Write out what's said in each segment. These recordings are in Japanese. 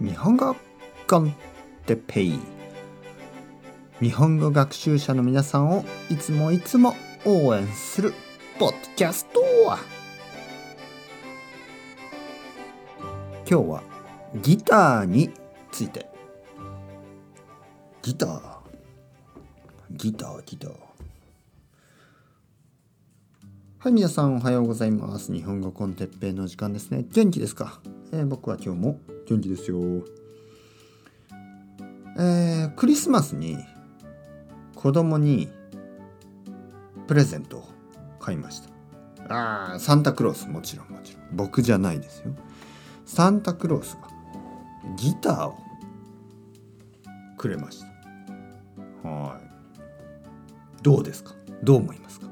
日本語コンテペイ。日本語学習者の皆さんをいつもいつも応援するポッドキャスト今日はギターについて。ギター。ギターギター。はい皆さんおはようございます。日本語コンテッペイの時間ですね。元気ですか、えー、僕は今日も元気ですよ。えー、クリスマスに子供にプレゼントを買いました。ああサンタクロースもちろんもちろん。僕じゃないですよ。サンタクロースがギターをくれました。はい。どうですか？どう思いますか？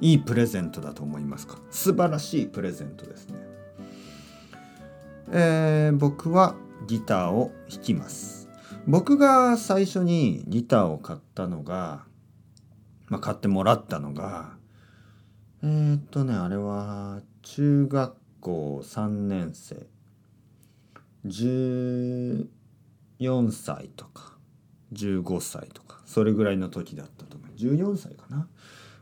いいプレゼントだと思いますか？素晴らしいプレゼントですね。えー、僕はギターを弾きます。僕が最初にギターを買ったのが、まあ、買ってもらったのがえー、っとねあれは中学校3年生。14歳とか15歳とかそれぐらいの時だったと思う。14歳かな。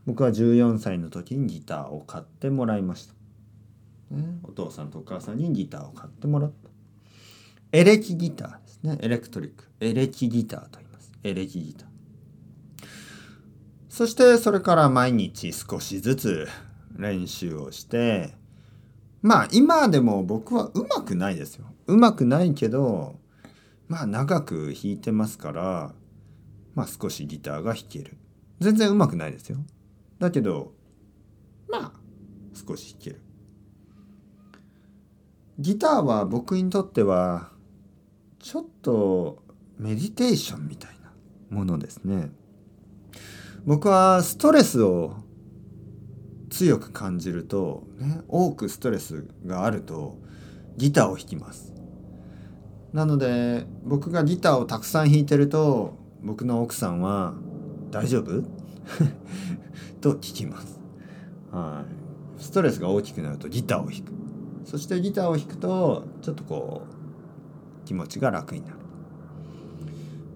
僕は14歳の時にギターを買ってもらいました、お父さんとお母さんにギターを買ってもらった。エレキギターですね。エレクトリック。エレキギターと言います。エレキギター。そしてそれから毎日少しずつ練習をしてまあ今でも僕はうまくないですよ。うまくないけどまあ長く弾いてますからまあ少しギターが弾ける。全然うまくないですよ。だけどまあ少し弾ける。ギターは僕にとってはちょっとメディテーションみたいなものですね。僕はストレスを強く感じると、ね、多くストレスがあるとギターを弾きます。なので僕がギターをたくさん弾いてると僕の奥さんは「大丈夫? 」と聞きます。はい。ストレスが大きくなるとギターを弾く。そしてギターを弾くとちょっとこう気持ちが楽になる。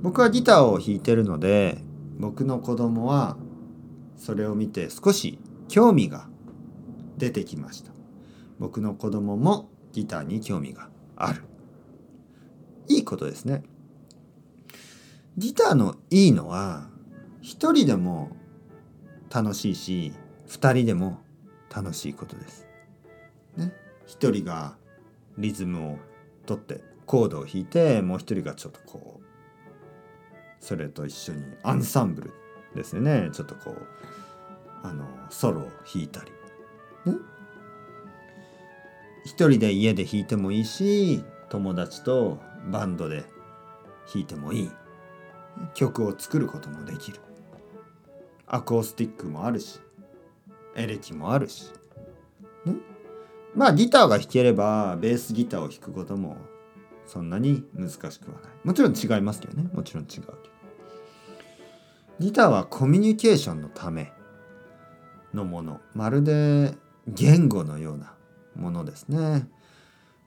僕はギターを弾いてるので僕の子供はそれを見て少し興味が出てきました。僕の子供もギターに興味がある。いいことですね。ギターのいいのは一人でも楽しいし二人でも楽しいことです。ね。一人がリズムを取ってコードを弾いてもう一人がちょっとこうそれと一緒にアンサンブルですね。ちょっとこうあのソロを弾いたり、ね、一人で家で弾いてもいいし友達とバンドで弾いてもいい。曲を作ることもできる。アコースティックもあるしエレキもあるし。まあギターが弾ければベースギターを弾くこともそんなに難しくはない。もちろん違いますけどね。もちろん違うけど。ギターはコミュニケーションのためのもの。まるで言語のようなものですね。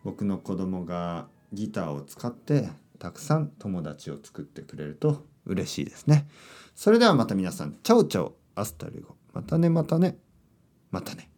僕の子供がギターを使ってたくさん友達を作ってくれると嬉しいですね。それではまた皆さん。 Chao chao。 Hasta luego。またねまたね。またね。